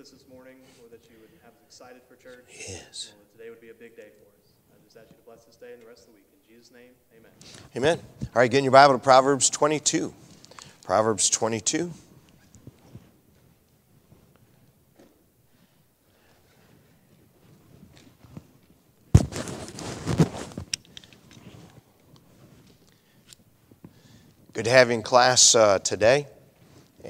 us this morning, Lord, that you would have us excited for church. Yes. Today would be a big day for us. I just ask you to bless this day and the rest of the week. In Jesus' name, amen. Amen. All right, get in your Bible to Proverbs 22. Proverbs 22. Good to have you in class uh, today.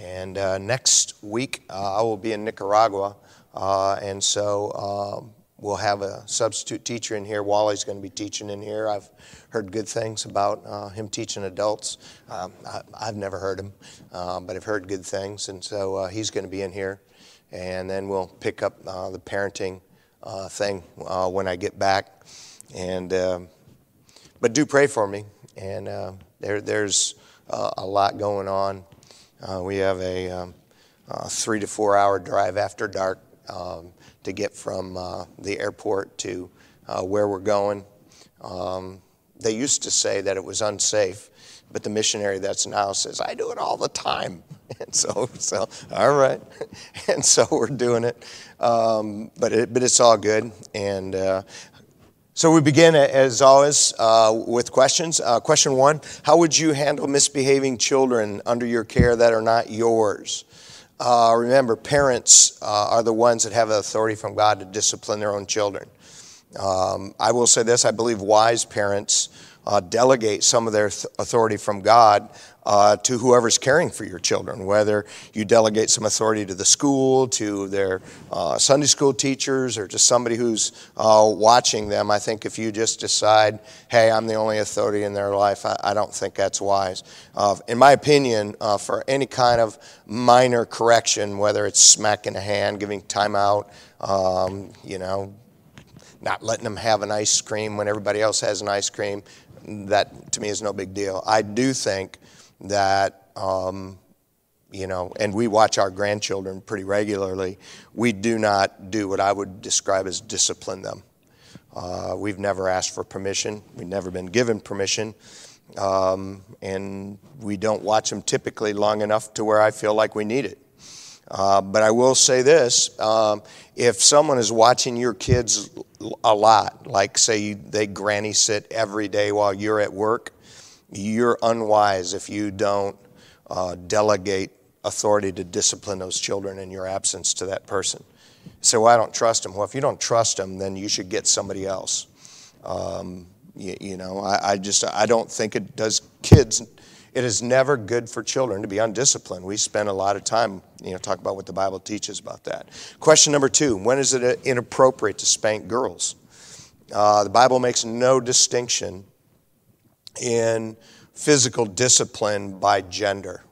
And uh, next week, uh, I will be in Nicaragua. Uh, and so um, we'll have a substitute teacher in here. Wally's going to be teaching in here. I've heard good things about uh, him teaching adults. Um, I, have never heard him, uh, but I've heard good things. And so uh, he's going to be in here. And then we'll pick up the parenting thing when I get back. And, um, but do pray for me. And there, there's uh, a lot going on. Uh, we have a, um, three to four hour drive after dark um, to get from uh, the airport to uh, where we're going. Um, they used to say that it was unsafe, but the missionary that's now says, I do it all the time. And so, so all right. and so we're doing it. Um, but, it but it's all good. And uh, so we begin, as always, uh, with questions. Uh, question one How would you handle misbehaving children under your care that are not yours? Uh, remember, parents uh, are the ones that have authority from God to discipline their own children. Um, I will say this I believe wise parents uh, delegate some of their th- authority from God uh, to whoever's caring for your children, whether you delegate some authority to the school, to their uh, Sunday school teachers, or to somebody who's uh, watching them. I think if you just decide, hey, I'm the only authority in their life, I, I don't think that's wise. Uh, in my opinion, uh, for any kind of minor correction, whether it's smacking a hand, giving time out, um, you know, not letting them have an ice cream when everybody else has an ice cream, that to me is no big deal. I do think that, um, you know, and we watch our grandchildren pretty regularly. We do not do what I would describe as discipline them. Uh, we've never asked for permission. We've never been given permission. Um, and we don't watch them typically long enough to where I feel like we need it. Uh, but I will say this um, if someone is watching your kids a lot, like say they granny sit every day while you're at work, you're unwise if you don't uh, delegate authority to discipline those children in your absence to that person. So well, I don't trust them. Well, if you don't trust them, then you should get somebody else. Um, you, you, know, I, I, just I don't think it does kids. It is never good for children to be undisciplined. We spend a lot of time, you know, talk about what the Bible teaches about that. Question number two: When is it inappropriate to spank girls? Uh, the Bible makes no distinction in physical discipline by gender.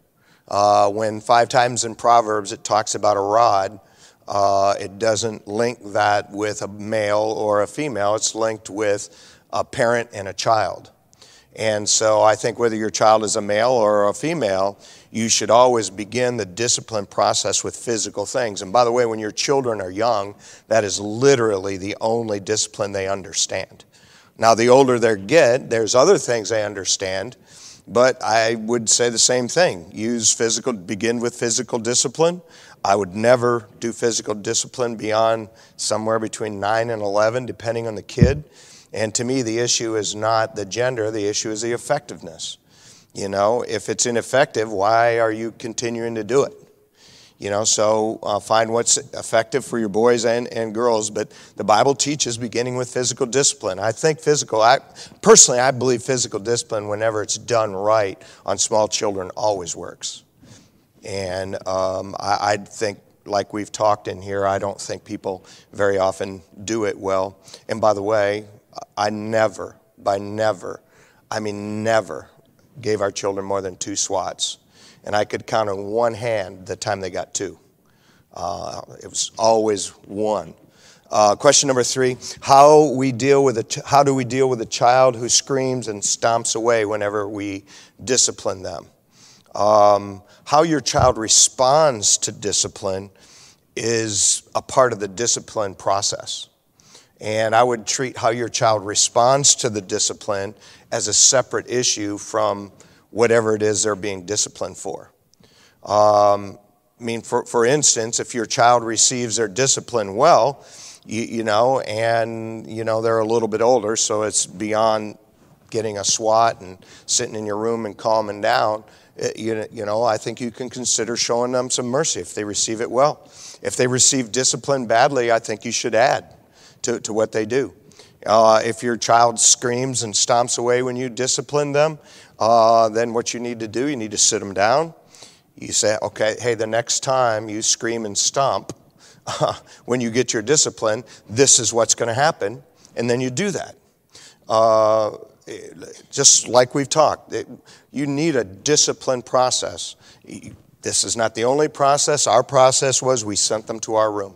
Uh, when five times in Proverbs it talks about a rod, uh, it doesn't link that with a male or a female, it's linked with a parent and a child. And so I think whether your child is a male or a female, you should always begin the discipline process with physical things. And by the way, when your children are young, that is literally the only discipline they understand. Now, the older they get, there's other things they understand, but I would say the same thing. Use physical, begin with physical discipline. I would never do physical discipline beyond somewhere between 9 and 11, depending on the kid. And to me, the issue is not the gender, the issue is the effectiveness. You know, if it's ineffective, why are you continuing to do it? You know, so uh, find what's effective for your boys and, and girls. But the Bible teaches beginning with physical discipline. I think physical, I, personally, I believe physical discipline, whenever it's done right on small children, always works. And um, I, I think, like we've talked in here, I don't think people very often do it well. And by the way, I never, by never, I mean never, gave our children more than two swats and I could count on one hand the time they got two. Uh, it was always one. Uh, question number three: How we deal with a ch- how do we deal with a child who screams and stomps away whenever we discipline them? Um, how your child responds to discipline is a part of the discipline process. And I would treat how your child responds to the discipline as a separate issue from whatever it is they're being disciplined for. Um, I mean, for, for instance, if your child receives their discipline well, you, you know, and, you know, they're a little bit older, so it's beyond getting a SWAT and sitting in your room and calming down, eh, you, you know, I think you can consider showing them some mercy if they receive it well. If they receive discipline badly, I think you should add to, to what they do. Uh, if your child screams and stomps away when you discipline them, uh, then what you need to do, you need to sit them down. You say, okay, hey, the next time you scream and stomp, uh, when you get your discipline, this is what's going to happen. And then you do that. Uh, just like we've talked, it, you need a discipline process. This is not the only process. Our process was we sent them to our room.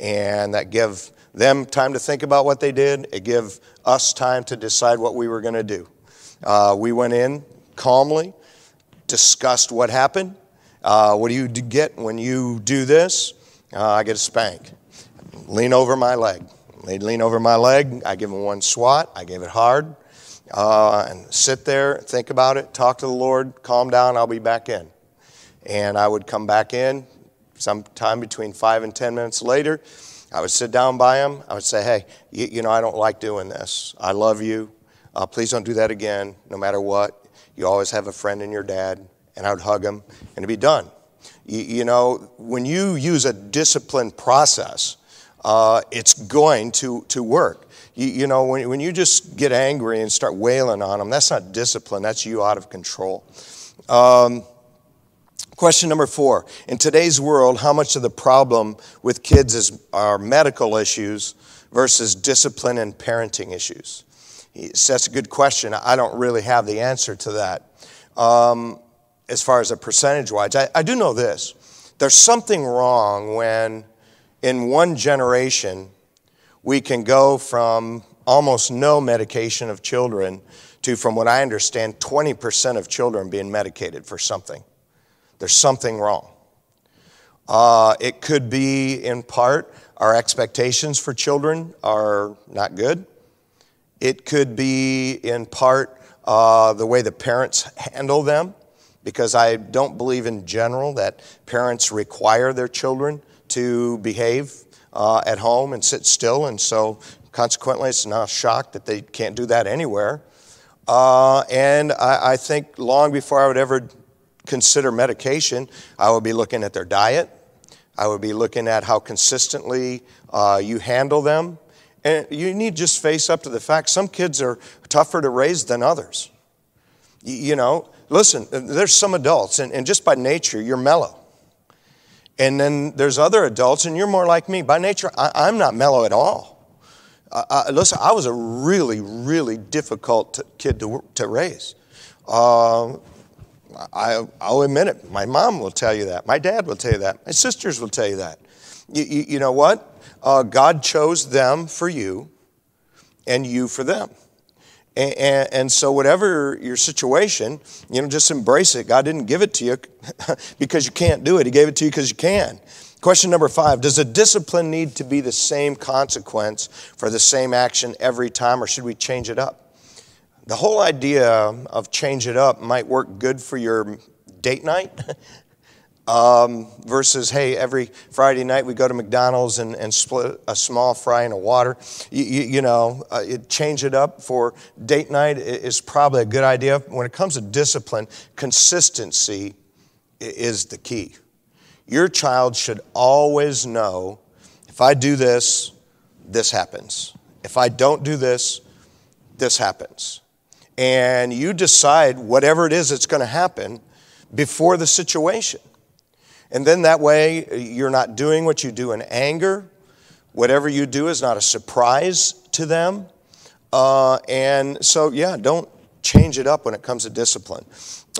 And that gave them time to think about what they did. It gave us time to decide what we were going to do. Uh, we went in calmly, discussed what happened. Uh, what do you get when you do this? Uh, I get a spank. Lean over my leg. They lean over my leg. I give them one swat. I gave it hard. Uh, and sit there, think about it, talk to the Lord, calm down, I'll be back in. And I would come back in sometime between five and 10 minutes later. I would sit down by him. I would say, hey, you, you know, I don't like doing this. I love you. Uh, please don't do that again, no matter what. You always have a friend in your dad. And I would hug him, and it'd be done. You, you know, when you use a disciplined process, uh, it's going to, to work. You, you, know, when, when you just get angry and start wailing on them, that's not discipline, that's you out of control. Um, Question number four. In today's world, how much of the problem with kids is, are medical issues versus discipline and parenting issues? That's a good question. I don't really have the answer to that um, as far as a percentage wise. I, I do know this there's something wrong when in one generation we can go from almost no medication of children to, from what I understand, 20% of children being medicated for something. There's something wrong. Uh, it could be, in part, our expectations for children are not good. It could be, in part, uh, the way the parents handle them, because I don't believe in general that parents require their children to behave uh, at home and sit still, and so consequently, it's not a shock that they can't do that anywhere. Uh, and I, I, think long before I would ever consider medication, I would be looking at their diet. I would be looking at how consistently uh, you handle them. And you need just face up to the fact some kids are tougher to raise than others. You, you know, listen, there's some adults, and, and just by nature, you're mellow. And then there's other adults, and you're more like me. By nature, I, am not mellow at all. Uh, listen, I was a really, really difficult kid to, to raise. Uh, I, will admit it. My mom will tell you that. My dad will tell you that. My sisters will tell you that. You, you, you know what? Uh, God chose them for you and you for them. And, and, and, so, whatever your situation, you know, just embrace it. God didn't give it to you because you can't do it, He gave it to you because you can. Question number five Does a discipline need to be the same consequence for the same action every time, or should we change it up? The whole idea of change it up might work good for your date night um, versus, hey, every Friday night we go to McDonald's and, and split a small fry in a water. You, you, you know, uh, it, change it up for date night is probably a good idea. When it comes to discipline, consistency is the key. Your child should always know if I do this, this happens. If I don't do this, this happens and you decide whatever it is that's going to happen before the situation. And then that way, you're not doing what you do in anger. Whatever you do is not a surprise to them. Uh, and so, yeah, don't change it up when it comes to discipline.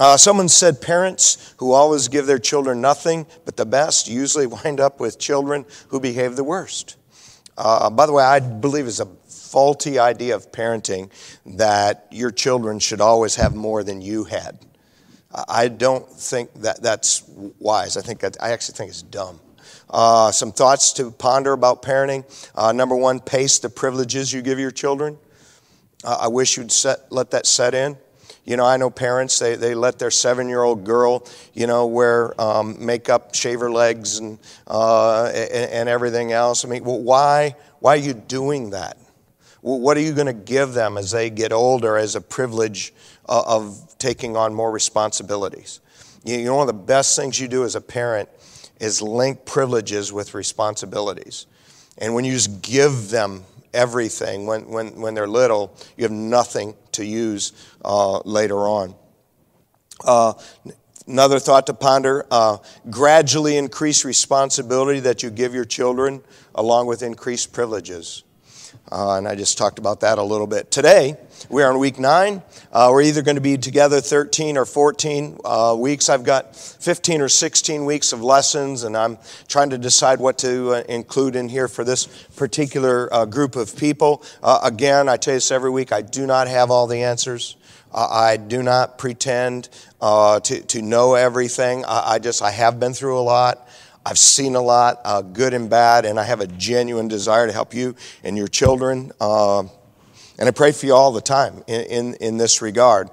Uh, someone said parents who always give their children nothing but the best usually wind up with children who behave the worst. Uh, by the way, I believe is a faulty idea of parenting that your children should always have more than you had. I don't think that that's wise. I think that, I actually think it's dumb. Uh, some thoughts to ponder about parenting. Uh, number one, pace the privileges you give your children. Uh, I wish you'd set, let that set in. You know, I know parents, they, they let their seven year old girl, you know, wear um, makeup, shave her legs, and, uh, and, and, everything else. I mean, well, why, why are you doing that? What are you going to give them as they get older as a privilege uh, of taking on more responsibilities? You know, one of the best things you do as a parent is link privileges with responsibilities. And when you just give them everything when, when, when they're little, you have nothing to use uh, later on. Uh, another thought to ponder uh, gradually increase responsibility that you give your children along with increased privileges. Uh, and I just talked about that a little bit. Today, we are in week nine. Uh, we're either going to be together 13 or 14 uh, weeks. I've got 15 or 16 weeks of lessons, and I'm trying to decide what to uh, include in here for this particular uh, group of people. Uh, again, I tell you this every week I do not have all the answers. I do not pretend to, to know everything. I, I just, I have been through a lot. I've seen a lot, uh, good and bad, and I have a genuine desire to help you and your children. Uh, and I pray for you all the time in, in, in this regard.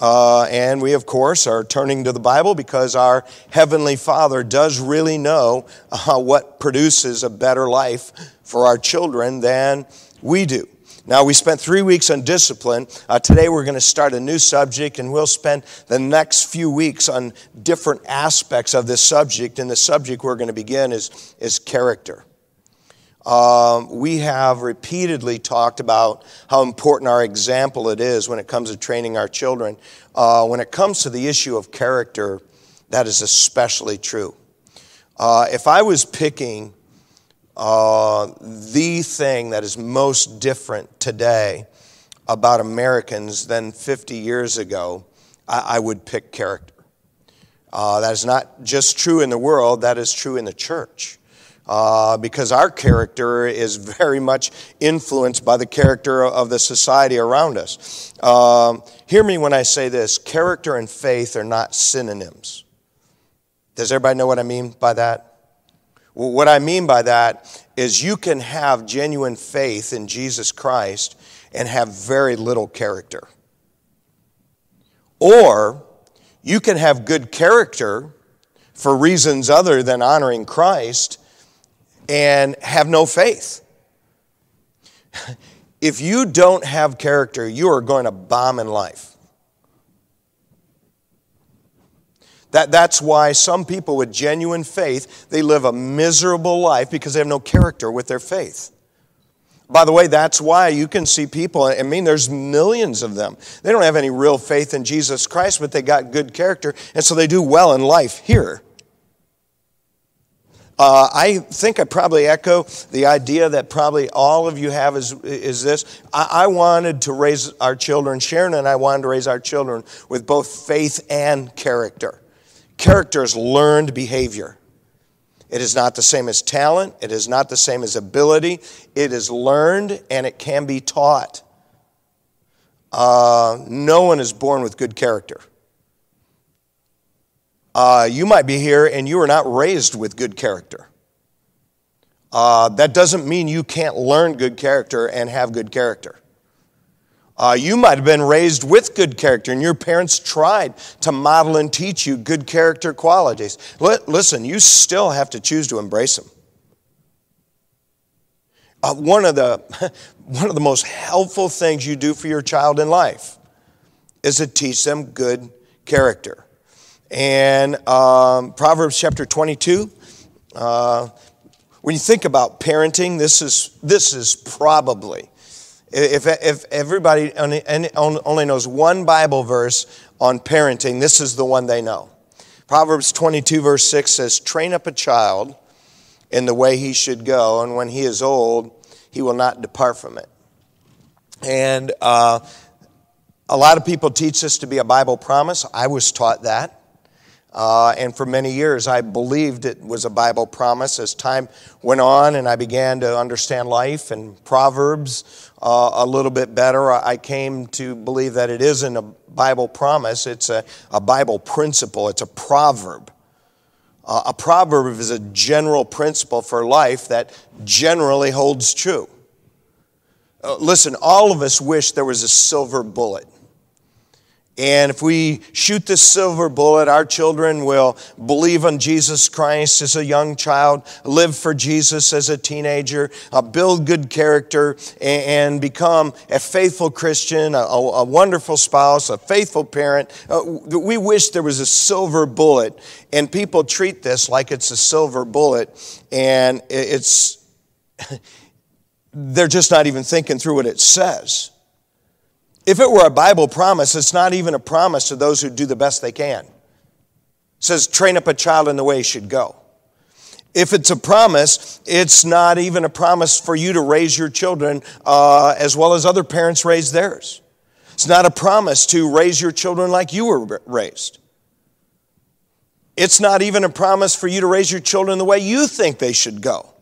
Uh, and we, of course, are turning to the Bible because our Heavenly Father does really know uh, what produces a better life for our children than we do. Now, we spent three weeks on discipline. Uh, today, we're going to start a new subject, and we'll spend the next few weeks on different aspects of this subject. And the subject we're going to begin is, is character. Um, we have repeatedly talked about how important our example it is when it comes to training our children. Uh, when it comes to the issue of character, that is especially true. Uh, if I was picking uh, the thing that is most different today about Americans than 50 years ago, I, I would pick character. Uh, that is not just true in the world, that is true in the church. Uh, because our character is very much influenced by the character of the society around us. Um, hear me when I say this character and faith are not synonyms. Does everybody know what I mean by that? Well, what I mean by that is you can have genuine faith in Jesus Christ and have very little character. Or you can have good character for reasons other than honoring Christ and have no faith. if you don't have character, you are going to bomb in life. That, that's why some people with genuine faith, they live a miserable life because they have no character with their faith. By the way, that's why you can see people, I mean, there's millions of them. They don't have any real faith in Jesus Christ, but they got good character, and so they do well in life here. Uh, I think I probably echo the idea that probably all of you have is, is this. I, I wanted to raise our children, Sharon and I wanted to raise our children with both faith and character. Character is learned behavior. It is not the same as talent, it is not the same as ability. It is learned and it can be taught. Uh, no one is born with good character. Uh, you might be here and you were not raised with good character. Uh, that doesn't mean you can't learn good character and have good character. Uh, you might have been raised with good character, and your parents tried to model and teach you good character qualities. listen, you still have to choose to embrace them. Uh, one, of the, one of the most helpful things you do for your child in life is to teach them good character. And um, Proverbs chapter 22, uh, when you think about parenting, this is, this is probably if, if everybody only knows one Bible verse on parenting, this is the one they know. Proverbs 22, verse 6 says, Train up a child in the way he should go, and when he is old, he will not depart from it. And uh, a lot of people teach this to be a Bible promise. I was taught that. Uh, and for many years, I believed it was a Bible promise. As time went on and I began to understand life and Proverbs uh, a little bit better, I came to believe that it isn't a Bible promise, it's a, a Bible principle, it's a proverb. Uh, a proverb is a general principle for life that generally holds true. Uh, listen, all of us wish there was a silver bullet And if we shoot this silver bullet, our children will believe in Jesus Christ as a young child, live for Jesus as a teenager, uh, build good character, and, and, become a faithful Christian, a, a, wonderful spouse, a faithful parent. Uh, we wish there was a silver bullet, and people treat this like it's a silver bullet, and it's. they're just not even thinking through what it says. If it were a Bible promise, it's not even a promise to those who do the best they can. It says, train up a child in the way he should go. If it's a promise, it's not even a promise for you to raise your children uh, as well as other parents raise theirs. It's not a promise to raise your children like you were raised. It's not even a promise for you to raise your children the way you think they should go.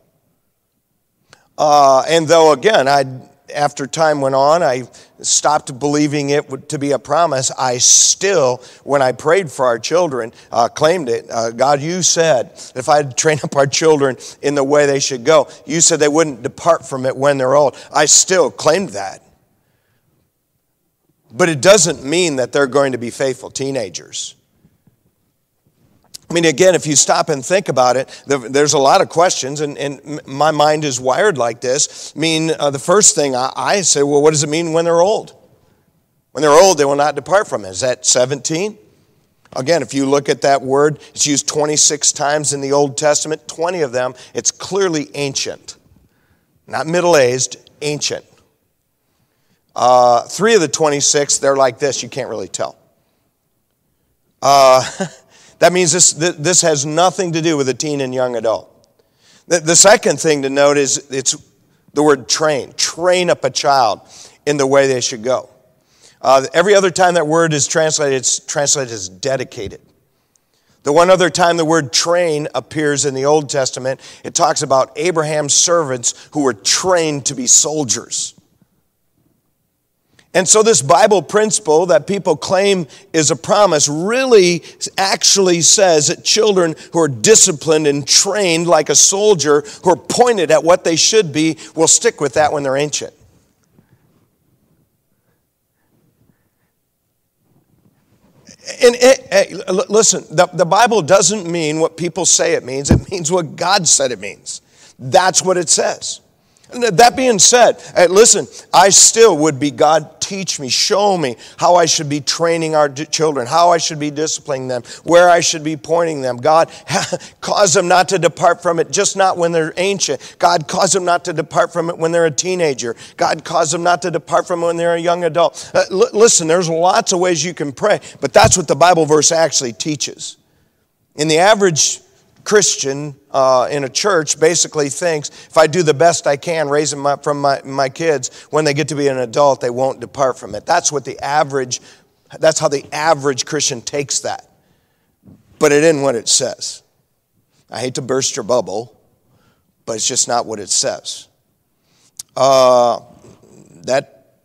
Uh, and though, again, I after time went on, I stopped believing it to be a promise. I still, when I prayed for our children, uh, claimed it. Uh, God, you said if I train up our children in the way they should go, you said they wouldn't depart from it when they're old. I still claimed that. But it doesn't mean that they're going to be faithful teenagers. I mean, again, if you stop and think about it, there's a lot of questions, and, and my mind is wired like this. I mean, uh, the first thing I, I, say, well, what does it mean when they're old? When they're old, they will not depart from it. Is that 17? Again, if you look at that word, it's used 26 times in the Old Testament, 20 of them, it's clearly ancient. Not middle aged, ancient. Uh, three of the 26, they're like this, you can't really tell. Uh, That means this, this has nothing to do with a teen and young adult. The, second thing to note is it's the word train. Train up a child in the way they should go. Uh, every other time that word is translated, it's translated as dedicated. The one other time the word train appears in the Old Testament, it talks about Abraham's servants who were trained to be soldiers. And so, this Bible principle that people claim is a promise really actually says that children who are disciplined and trained like a soldier, who are pointed at what they should be, will stick with that when they're ancient. And it, listen, the, the Bible doesn't mean what people say it means, it means what God said it means. That's what it says. That being said, listen, I still would be God, teach me, show me how I should be training our children, how I should be disciplining them, where I should be pointing them. God, cause them not to depart from it, just not when they're ancient. God, cause them not to depart from it when they're a teenager. God, cause them not to depart from it when they're a young adult. Uh, l- listen, there's lots of ways you can pray, but that's what the Bible verse actually teaches. In the average Christian uh, in a church basically thinks if I do the best I can raising them from my, my kids, when they get to be an adult, they won't depart from it. That's what the average, that's how the average Christian takes that. But it isn't what it says. I hate to burst your bubble, but it's just not what it says. Uh, that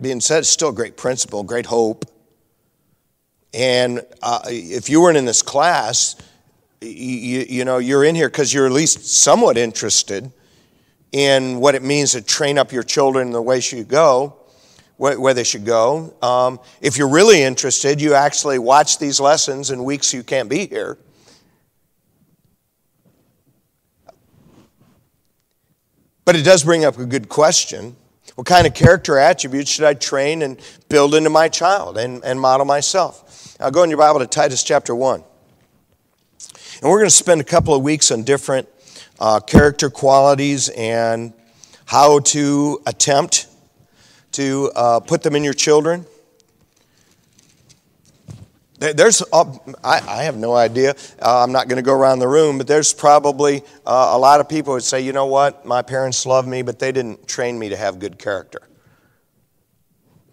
being said, it's still a great principle, great hope. And uh, if you weren't in this class, you, you know, you're in here because you're at least somewhat interested in what it means to train up your children the way should go, where, where they should go. Um, if you're really interested, you actually watch these lessons in weeks you can't be here. But it does bring up a good question. What kind of character attributes should I train and build into my child and, and model myself? I'll go in your Bible to Titus chapter 1. And we're going to spend a couple of weeks on different uh, character qualities and how to attempt to uh, put them in your children. There's, uh, I, I have no idea. Uh, I'm not going to go around the room, but there's probably uh, a lot of people who would say, you know what, my parents love me, but they didn't train me to have good character.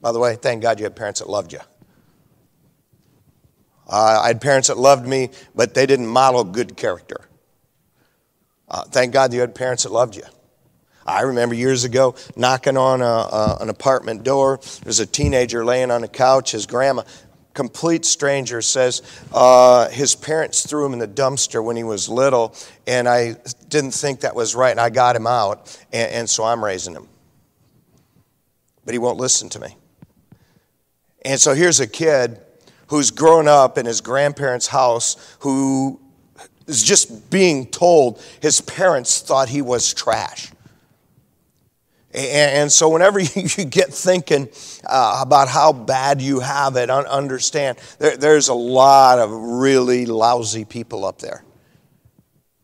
By the way, thank God you had parents that loved you. Uh, I had parents that loved me, but they didn't model good character. Uh, thank God you had parents that loved you. I remember years ago knocking on a, a, an apartment door. There's a teenager laying on a couch. His grandma, complete stranger, says uh, his parents threw him in the dumpster when he was little, and I didn't think that was right, and I got him out, and, and so I'm raising him. But he won't listen to me. And so here's a kid who's grown up in his grandparents' house who is just being told his parents thought he was trash. And so, whenever you get thinking uh, about how bad you have it, understand there's a lot of really lousy people up there.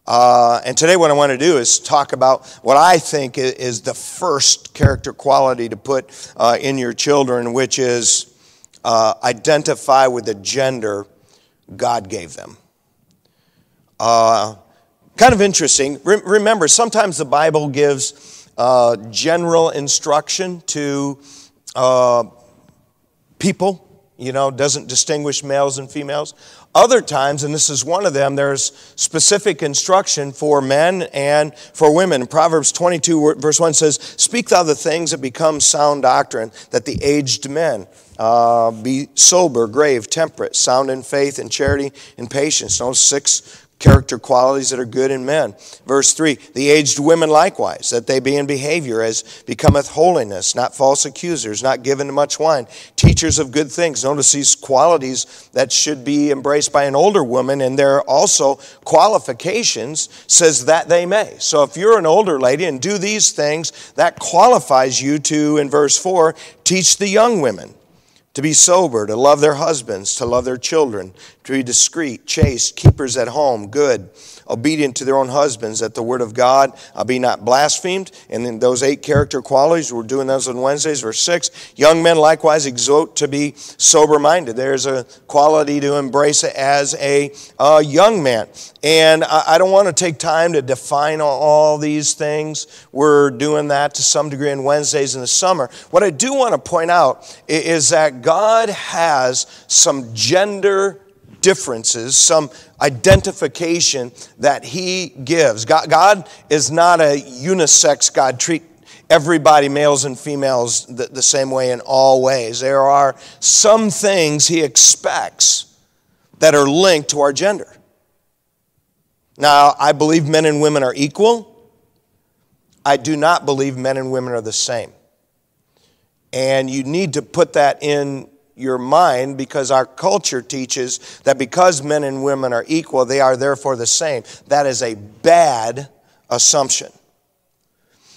Uh, and today, what I want to do is talk about what I think is the first character quality to put uh, in your children, which is uh, identify with the gender God gave them. Uh, kind of interesting. Re- remember, sometimes the Bible gives uh, general instruction to uh, people, you know, doesn't distinguish males and females. Other times, and this is one of them, there's specific instruction for men and for women. Proverbs 22, verse 1 says, Speak thou the things that become sound doctrine, that the aged men uh, be sober, grave, temperate, sound in faith and charity and patience. Those six character qualities that are good in men. Verse 3 The aged women likewise, that they be in behavior as becometh holiness, not false accusers, not given to much wine, teachers of good things. Notice these qualities that should be embraced by an older woman, and there are also qualifications, says that they may. So if you're an older lady and do these things, that qualifies you to, in verse 4, teach the young women to be sober, to love their husbands, to love their children, to be discreet, chaste, keepers at home, good, obedient to their own husbands, that the word of God uh, be not blasphemed. And then those eight character qualities, we're doing those on Wednesdays, verse 6. Young men likewise exhort to be sober minded. There's a quality to embrace as a uh, young man. And I, I don't want to take time to define all, all these things. We're doing that to some degree on Wednesdays in the summer. What I do want to point out is that God has some gender differences, some identification that He gives. God, God is not a unisex God. Treat everybody, males and females, the, the same way in all ways. There are some things He expects that are linked to our gender. Now, I believe men and women are equal. I do not believe men and women are the same. And you need to put that in your mind because our culture teaches that because men and women are equal, they are therefore the same. That is a bad assumption.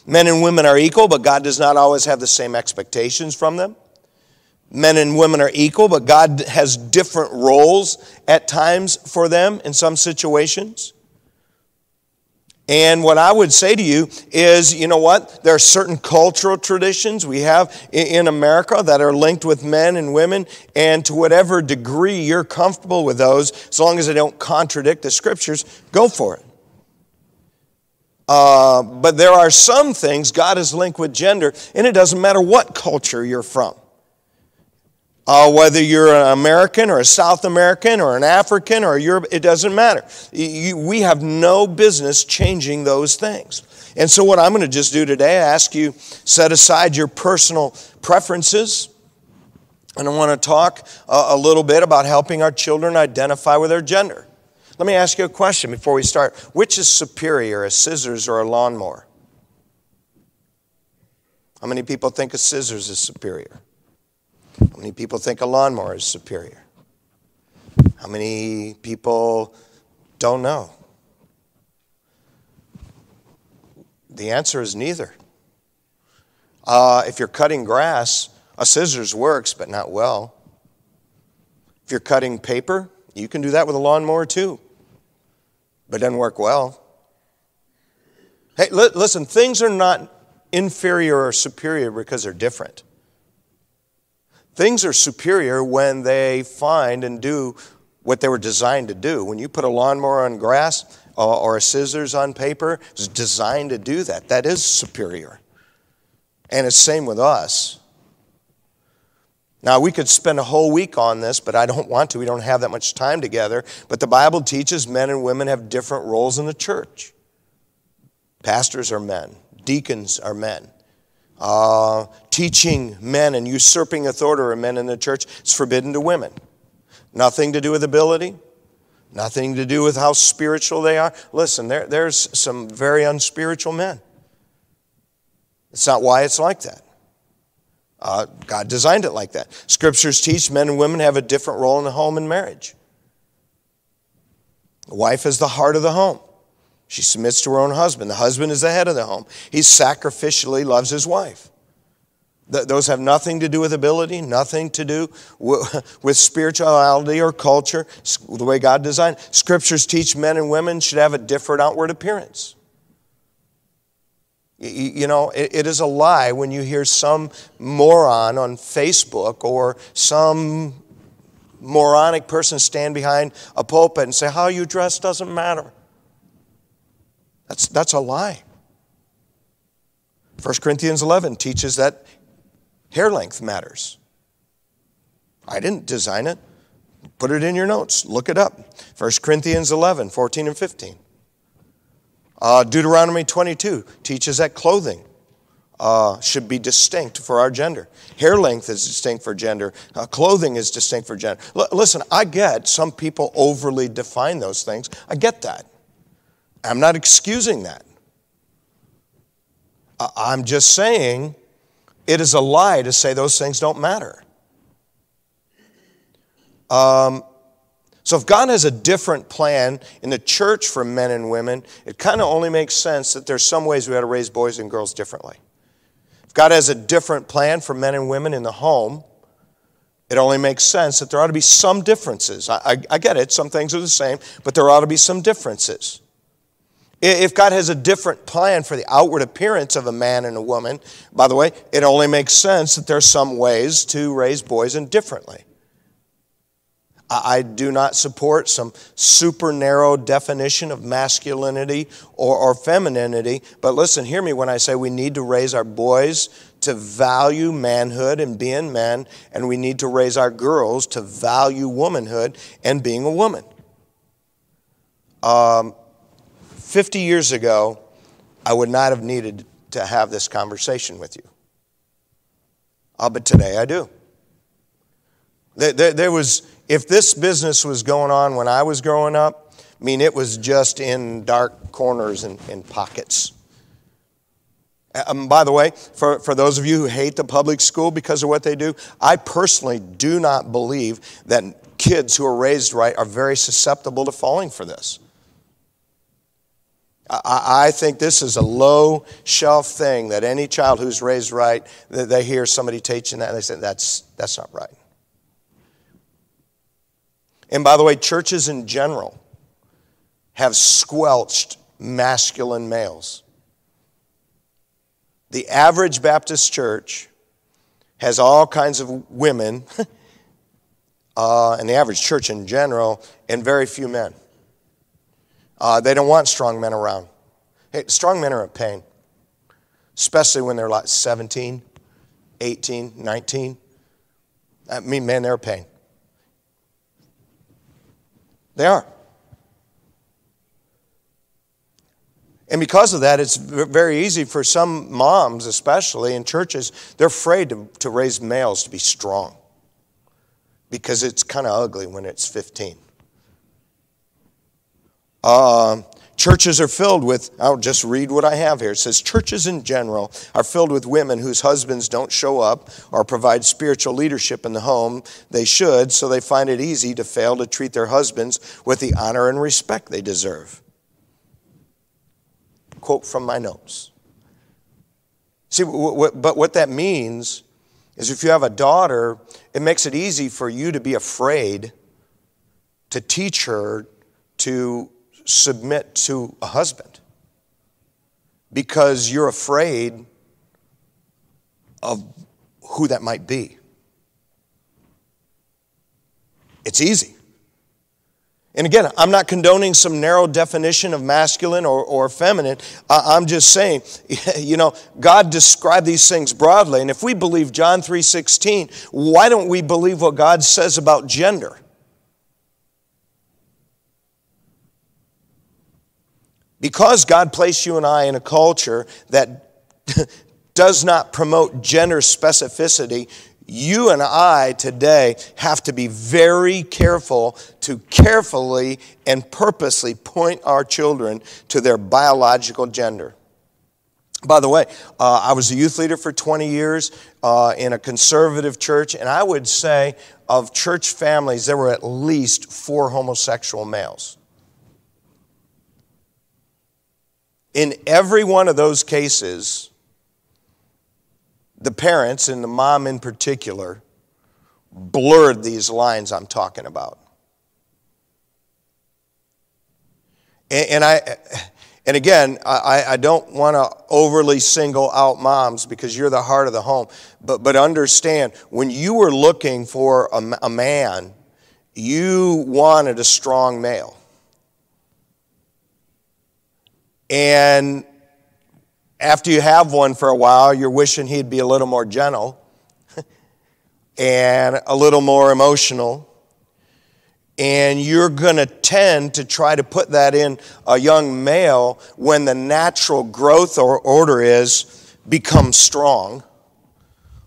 Men and women are equal, but God does not always have the same expectations from them. Men and women are equal, but God has different roles at times for them in some situations. And what I would say to you is, you know what? There are certain cultural traditions we have in America that are linked with men and women, and to whatever degree you're comfortable with those, as long as they don't contradict the scriptures, go for it. Uh, but there are some things God is linked with gender, and it doesn't matter what culture you're from. Uh, whether you're an American or a South American or an African or a Europe, it doesn't matter. You, we have no business changing those things. And so, what I'm going to just do today, I ask you set aside your personal preferences. And I want to talk a, a little bit about helping our children identify with their gender. Let me ask you a question before we start. Which is superior, a scissors or a lawnmower? How many people think a scissors is superior? How many people think a lawnmower is superior? How many people don't know? The answer is neither. Uh, if you're cutting grass, a scissors works, but not well. If you're cutting paper, you can do that with a lawnmower too, but it doesn't work well. Hey, li- listen, things are not inferior or superior because they're different. Things are superior when they find and do what they were designed to do. When you put a lawnmower on grass uh, or, a scissors on paper, it's designed to do that. That is superior. And it's same with us. Now, we could spend a whole week on this, but I don't want to. We don't have that much time together. But the Bible teaches men and women have different roles in the church. Pastors are men, deacons are men, uh, teaching men and usurping authority of men in the church is forbidden to women. Nothing to do with ability, nothing to do with how spiritual they are. Listen, there, there's some very unspiritual men. It's not why it's like that. Uh, God designed it like that. Scriptures teach men and women have a different role in the home and marriage. The wife is the heart of the home. She submits to her own husband. The husband is the head of the home. He sacrificially loves his wife. Th- those have nothing to do with ability, nothing to do with spirituality or culture, the way God designed. Scriptures teach men and women should have a different outward appearance. You know, it is a lie when you hear some moron on Facebook or some moronic person stand behind a pulpit and say, How you dress doesn't matter. That's, that's a lie. 1 Corinthians 11 teaches that hair length matters. I didn't design it. Put it in your notes. Look it up. 1 Corinthians 11, 14 and 15. Uh, Deuteronomy 22 teaches that clothing uh, should be distinct for our gender. Hair length is distinct for gender. Uh, clothing is distinct for gender. L- listen, I get some people overly define those things. I get that. I'm not excusing that. I'm just saying it is a lie to say those things don't matter. Um, so, if God has a different plan in the church for men and women, it kind of only makes sense that there's some ways we ought to raise boys and girls differently. If God has a different plan for men and women in the home, it only makes sense that there ought to be some differences. I, I, I get it, some things are the same, but there ought to be some differences. If God has a different plan for the outward appearance of a man and a woman, by the way, it only makes sense that there's some ways to raise boys and differently. I do not support some super narrow definition of masculinity or, or, femininity. But listen, hear me when I say we need to raise our boys to value manhood and being men, and we need to raise our girls to value womanhood and being a woman. Um, 50 years ago, I would not have needed to have this conversation with you. Uh, but today I do. There, there, there, was, if this business was going on when I was growing up, I mean, it was just in dark corners and, and pockets. Um, by the way, for, for those of you who hate the public school because of what they do, I personally do not believe that kids who are raised right are very susceptible to falling for this. I think this is a low shelf thing that any child who's raised right, they hear somebody teaching that and they say, that's, that's not right. And by the way, churches in general have squelched masculine males. The average Baptist church has all kinds of women, uh, and the average church in general, and very few men. Uh, they don't want strong men around. Hey, strong men are a pain, especially when they're like 17, 18, 19. I mean, man, they're a pain. They are. And because of that, it's very easy for some moms, especially in churches, they're afraid to, to raise males to be strong because it's kind of ugly when it's 15. Uh, churches are filled with, I'll just read what I have here. It says, Churches in general are filled with women whose husbands don't show up or provide spiritual leadership in the home they should, so they find it easy to fail to treat their husbands with the honor and respect they deserve. Quote from my notes. See, but what that means is if you have a daughter, it makes it easy for you to be afraid to teach her to submit to a husband because you're afraid of who that might be. It's easy. And again, I'm not condoning some narrow definition of masculine or, or feminine. I'm just saying, you know, God described these things broadly. And if we believe John 3.16, why don't we believe what God says about gender? Because God placed you and I in a culture that does not promote gender specificity, you and I today have to be very careful to carefully and purposely point our children to their biological gender. By the way, uh, I was a youth leader for 20 years uh, in a conservative church, and I would say of church families, there were at least four homosexual males. In every one of those cases, the parents, and the mom in particular, blurred these lines I'm talking about. And, I and again, I, I don't want to overly single out moms because you're the heart of the home. But, but understand, when you were looking for a, a man, you wanted a strong male. And after you have one for a while, you're wishing he'd be a little more gentle and a little more emotional and you're going to tend to try to put that in a young male when the natural growth or order is become strong,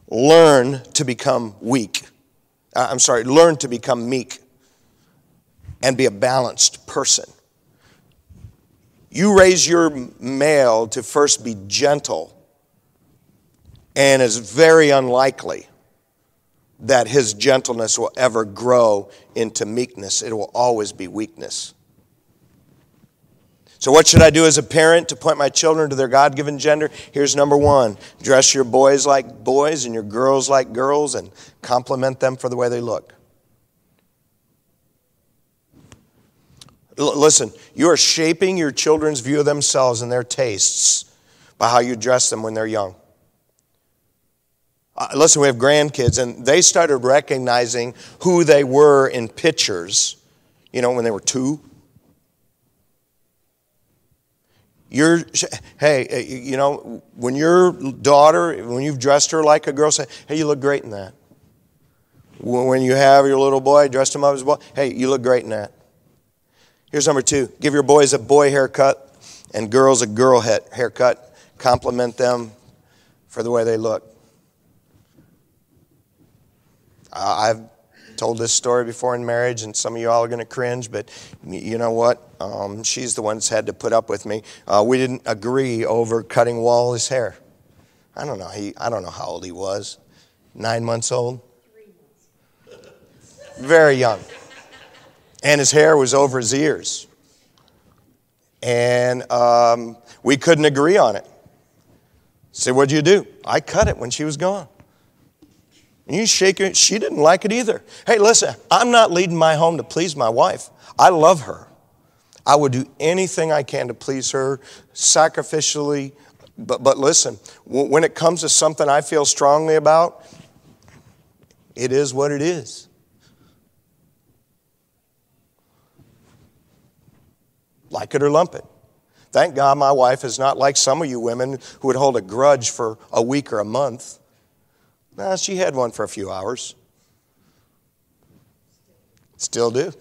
learn to become weak. Uh, I'm sorry, learn to become meek and be a balanced person. You raise your male to first be gentle, and it's very unlikely that his gentleness will ever grow into meekness. It will always be weakness. So, what should I do as a parent to point my children to their God given gender? Here's number one dress your boys like boys and your girls like girls and compliment them for the way they look. L- listen, you are shaping your children's view of themselves and their tastes by how you dress them when they're young. Uh, listen, we have grandkids, and they started recognizing who they were in pictures, you know, when they were two. You're, hey, uh, you know, when your daughter, when you've dressed her like a girl, say, hey, you look great in that. When you have your little boy, dressed him up as boy, hey, you look great in that. Here's number two give your boys a boy haircut and girls a girl haircut. Compliment them for the way they look. I've told this story before in marriage, and some of you all are going to cringe, but you know what? Um, she's the one that's had to put up with me. Uh, we didn't agree over cutting Wally's hair. I don't know. He, I don't know how old he was. Nine months old. Very young. And his hair was over his ears. And um, we couldn't agree on it. Say, what'd you do? I cut it when she was gone. And you shake her, she didn't like it either. Hey, listen, I'm not leading my home to please my wife. I love her. I would do anything I can to please her sacrificially. But, but listen, when it comes to something I feel strongly about, it is what it is. Like it or lump it. Thank God my wife is not like some of you women who would hold a grudge for a week or a month. Nah, she had one for a few hours. Still do.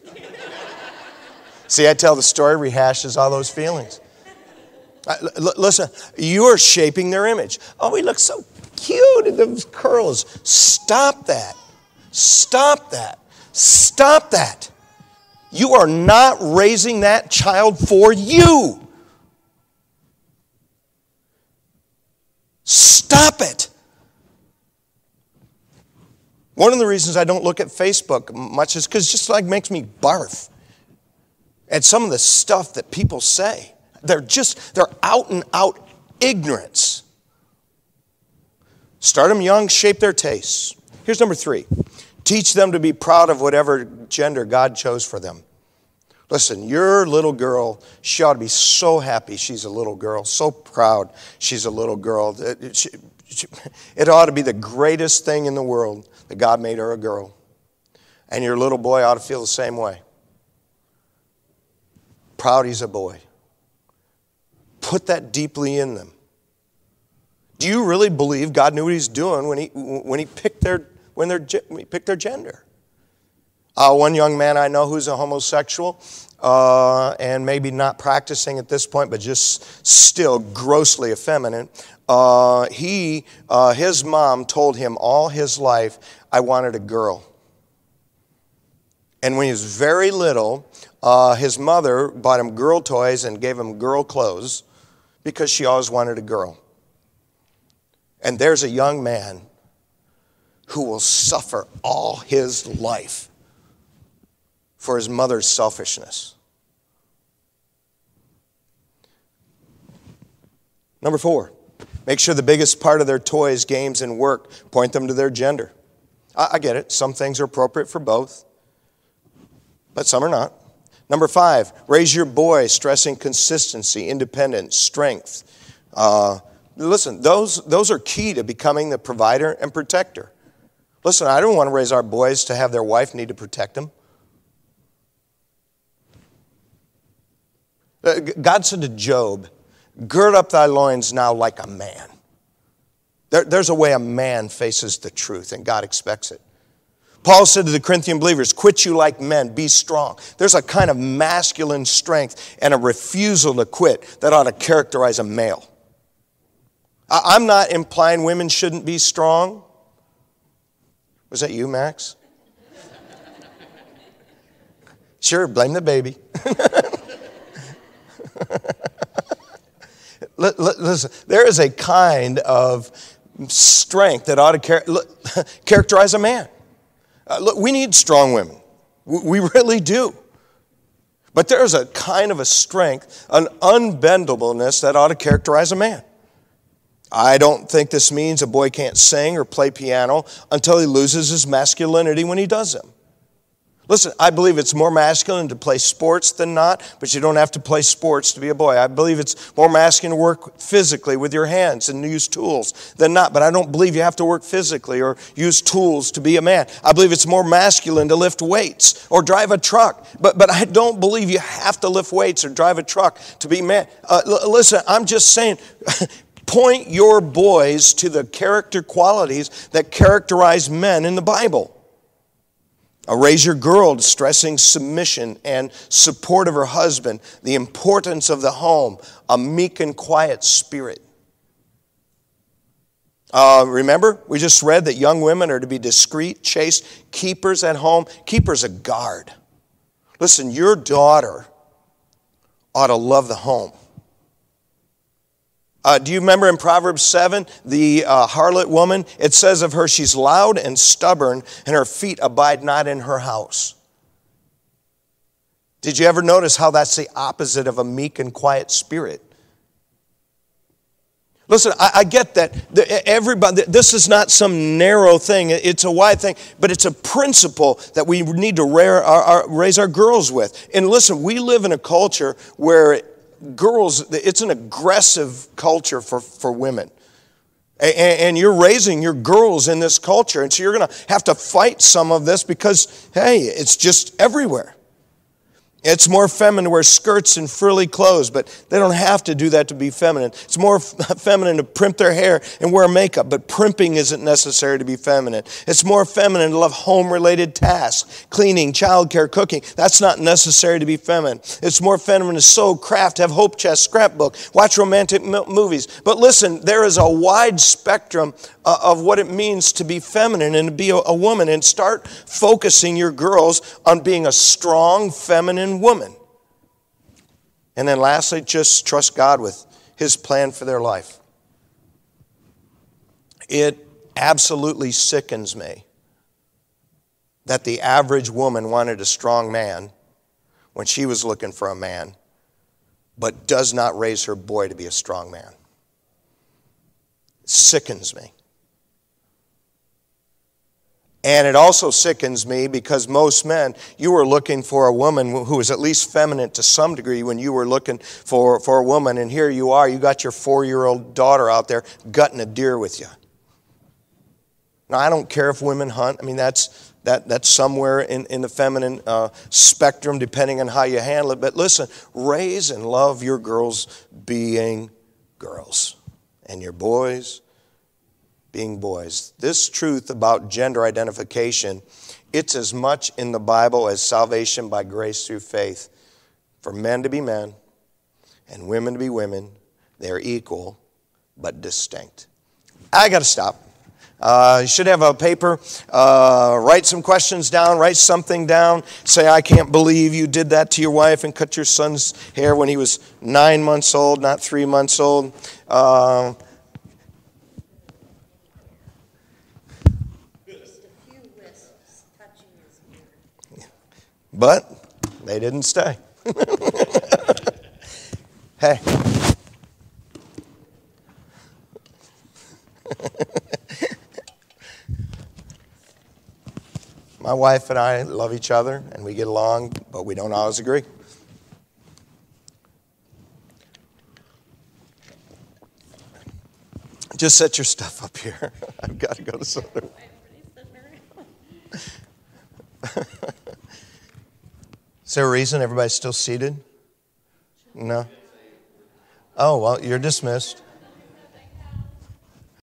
See, I tell the story, rehashes all those feelings. L- listen, you're shaping their image. Oh, he looks so cute in those curls. Stop that. Stop that. Stop that. You are not raising that child for you. Stop it. One of the reasons I don't look at Facebook much is because it just like makes me barf at some of the stuff that people say. They're just, they're out and out ignorance. Start them young, shape their tastes. Here's number three teach them to be proud of whatever gender God chose for them. Listen, your little girl, she ought to be so happy she's a little girl, so proud she's a little girl. Uh, it ought to be the greatest thing in the world that God made her a girl. And your little boy ought to feel the same way. Proud he's a boy. Put that deeply in them. Do you really believe God knew what he's doing when he, when he, picked, their, when, he picked their gender? Uh, one young man I know who's a homosexual uh, and maybe not practicing at this point, but just still grossly effeminate. Uh, he, uh, his mom told him all his life, I wanted a girl. And when he was very little, uh, his mother bought him girl toys and gave him girl clothes because she always wanted a girl. And there's a young man who will suffer all his life for his mother's selfishness. Number four, make sure the biggest part of their toys, games, and work point them to their gender. I, I get it, some things are appropriate for both, but some are not. Number five, raise your boy, stressing consistency, independence, strength. Uh, listen, those, those are key to becoming the provider and protector. Listen, I don't want to raise our boys to have their wife need to protect them. Uh, God said to Job, Gird up thy loins now like a man. There, there's a way a man faces the truth, and God expects it. Paul said to the Corinthian believers, Quit you like men, be strong. There's a kind of masculine strength and a refusal to quit that ought to characterize a male. I'm not implying women shouldn't be strong. Was that you, Max? sure, blame the baby. Listen, there is a kind of strength that ought to char- characterize a man. Uh, look, we need strong women. We really do. But there's a kind of a strength, an unbendableness that ought to characterize a man. I don't think this means a boy can't sing or play piano until he loses his masculinity when he does them. Listen, I believe it's more masculine to play sports than not, but you don't have to play sports to be a boy. I believe it's more masculine to work physically with your hands and use tools than not, but I don't believe you have to work physically or use tools to be a man. I believe it's more masculine to lift weights or drive a truck, but, but I don't believe you have to lift weights or drive a truck to be man. Uh, l- listen, I'm just saying. point your boys to the character qualities that characterize men in the Bible. A raise your girl stressing submission and support of her husband, the importance of the home, a meek and quiet spirit. Uh, remember, we just read that young women are to be discreet, chaste, keepers at home, keepers a guard. Listen, your daughter ought to love the home. Uh, do you remember in Proverbs 7, the uh, harlot woman? It says of her, she's loud and stubborn, and her feet abide not in her house. Did you ever notice how that's the opposite of a meek and quiet spirit? Listen, I, I get that. Everybody, this is not some narrow thing. It's a wide thing, but it's a principle that we need to raise our girls with. And listen, we live in a culture where girls, it's an aggressive culture for, for women. And you're raising your girls in this culture. And so you're going to have to fight some of this because, hey, it's just everywhere. It's more feminine to wear skirts and frilly clothes, but they don't have to do that to be feminine. It's more feminine to primp their hair and wear makeup, but primping isn't necessary to be feminine. It's more feminine to love home related tasks, cleaning, childcare, cooking. That's not necessary to be feminine. It's more feminine to sew, craft, have hope chest, scrapbook, watch romantic movies. But listen, there is a wide spectrum uh, of what it means to be feminine and to be a woman, and start focusing your girls on being a strong, feminine woman. And then lastly, just trust God with His plan for their life. It absolutely sickens me that the average woman wanted a strong man when she was looking for a man, but does not raise her boy to be a strong man. It sickens me. And it also sickens me because most men, you were looking for a woman who was at least feminine to some degree when you were looking for, for a woman. And here you are, you got your four year old daughter out there gutting a deer with you. Now, I don't care if women hunt. I mean, that's, that, that's somewhere in, in the feminine uh, spectrum, depending on how you handle it. But listen, raise and love your girls being girls, and your boys being boys. This truth about gender identification, it's as much in the Bible as salvation by grace through faith. For men to be men and women to be women, they're equal but distinct. I got to stop. Uh, you should have a paper. Uh, write some questions down. Write something down. Say, I can't believe you did that to your wife and cut your son's hair when he was nine months old, not three months old. Uh, But they didn't stay. hey. My wife and I love each other and we get along, but we don't always agree. Just set your stuff up here. I've got to go to some other. Is there a reason everybody's still seated? No? Oh, well, you're dismissed.